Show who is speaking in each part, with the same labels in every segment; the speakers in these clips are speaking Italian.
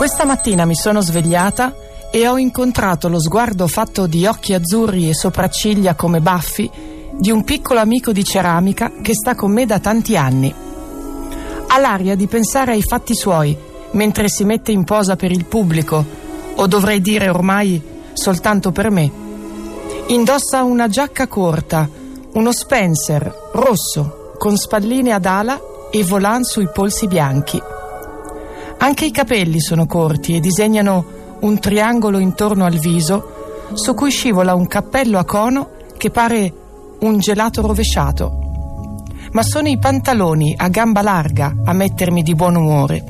Speaker 1: Questa mattina mi sono svegliata e ho incontrato lo sguardo fatto di occhi azzurri e sopracciglia come baffi di un piccolo amico di ceramica che sta con me da tanti anni. Ha l'aria di pensare ai fatti suoi mentre si mette in posa per il pubblico, o dovrei dire ormai soltanto per me. Indossa una giacca corta, uno Spencer rosso con spalline ad ala e volant sui polsi bianchi. Anche i capelli sono corti e disegnano un triangolo intorno al viso su cui scivola un cappello a cono che pare un gelato rovesciato. Ma sono i pantaloni a gamba larga a mettermi di buon umore.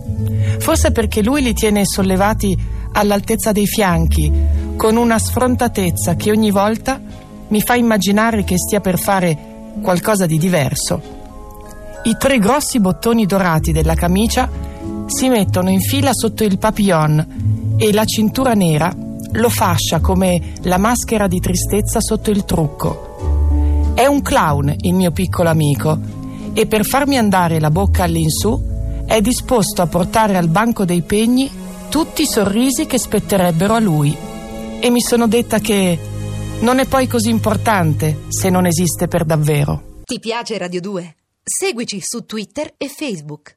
Speaker 1: Forse perché lui li tiene sollevati all'altezza dei fianchi, con una sfrontatezza che ogni volta mi fa immaginare che stia per fare qualcosa di diverso. I tre grossi bottoni dorati della camicia si mettono in fila sotto il papillon e la cintura nera lo fascia come la maschera di tristezza sotto il trucco. È un clown il mio piccolo amico e per farmi andare la bocca all'insù è disposto a portare al banco dei pegni tutti i sorrisi che spetterebbero a lui. E mi sono detta che non è poi così importante se non esiste per davvero.
Speaker 2: Ti piace Radio 2? Seguici su Twitter e Facebook.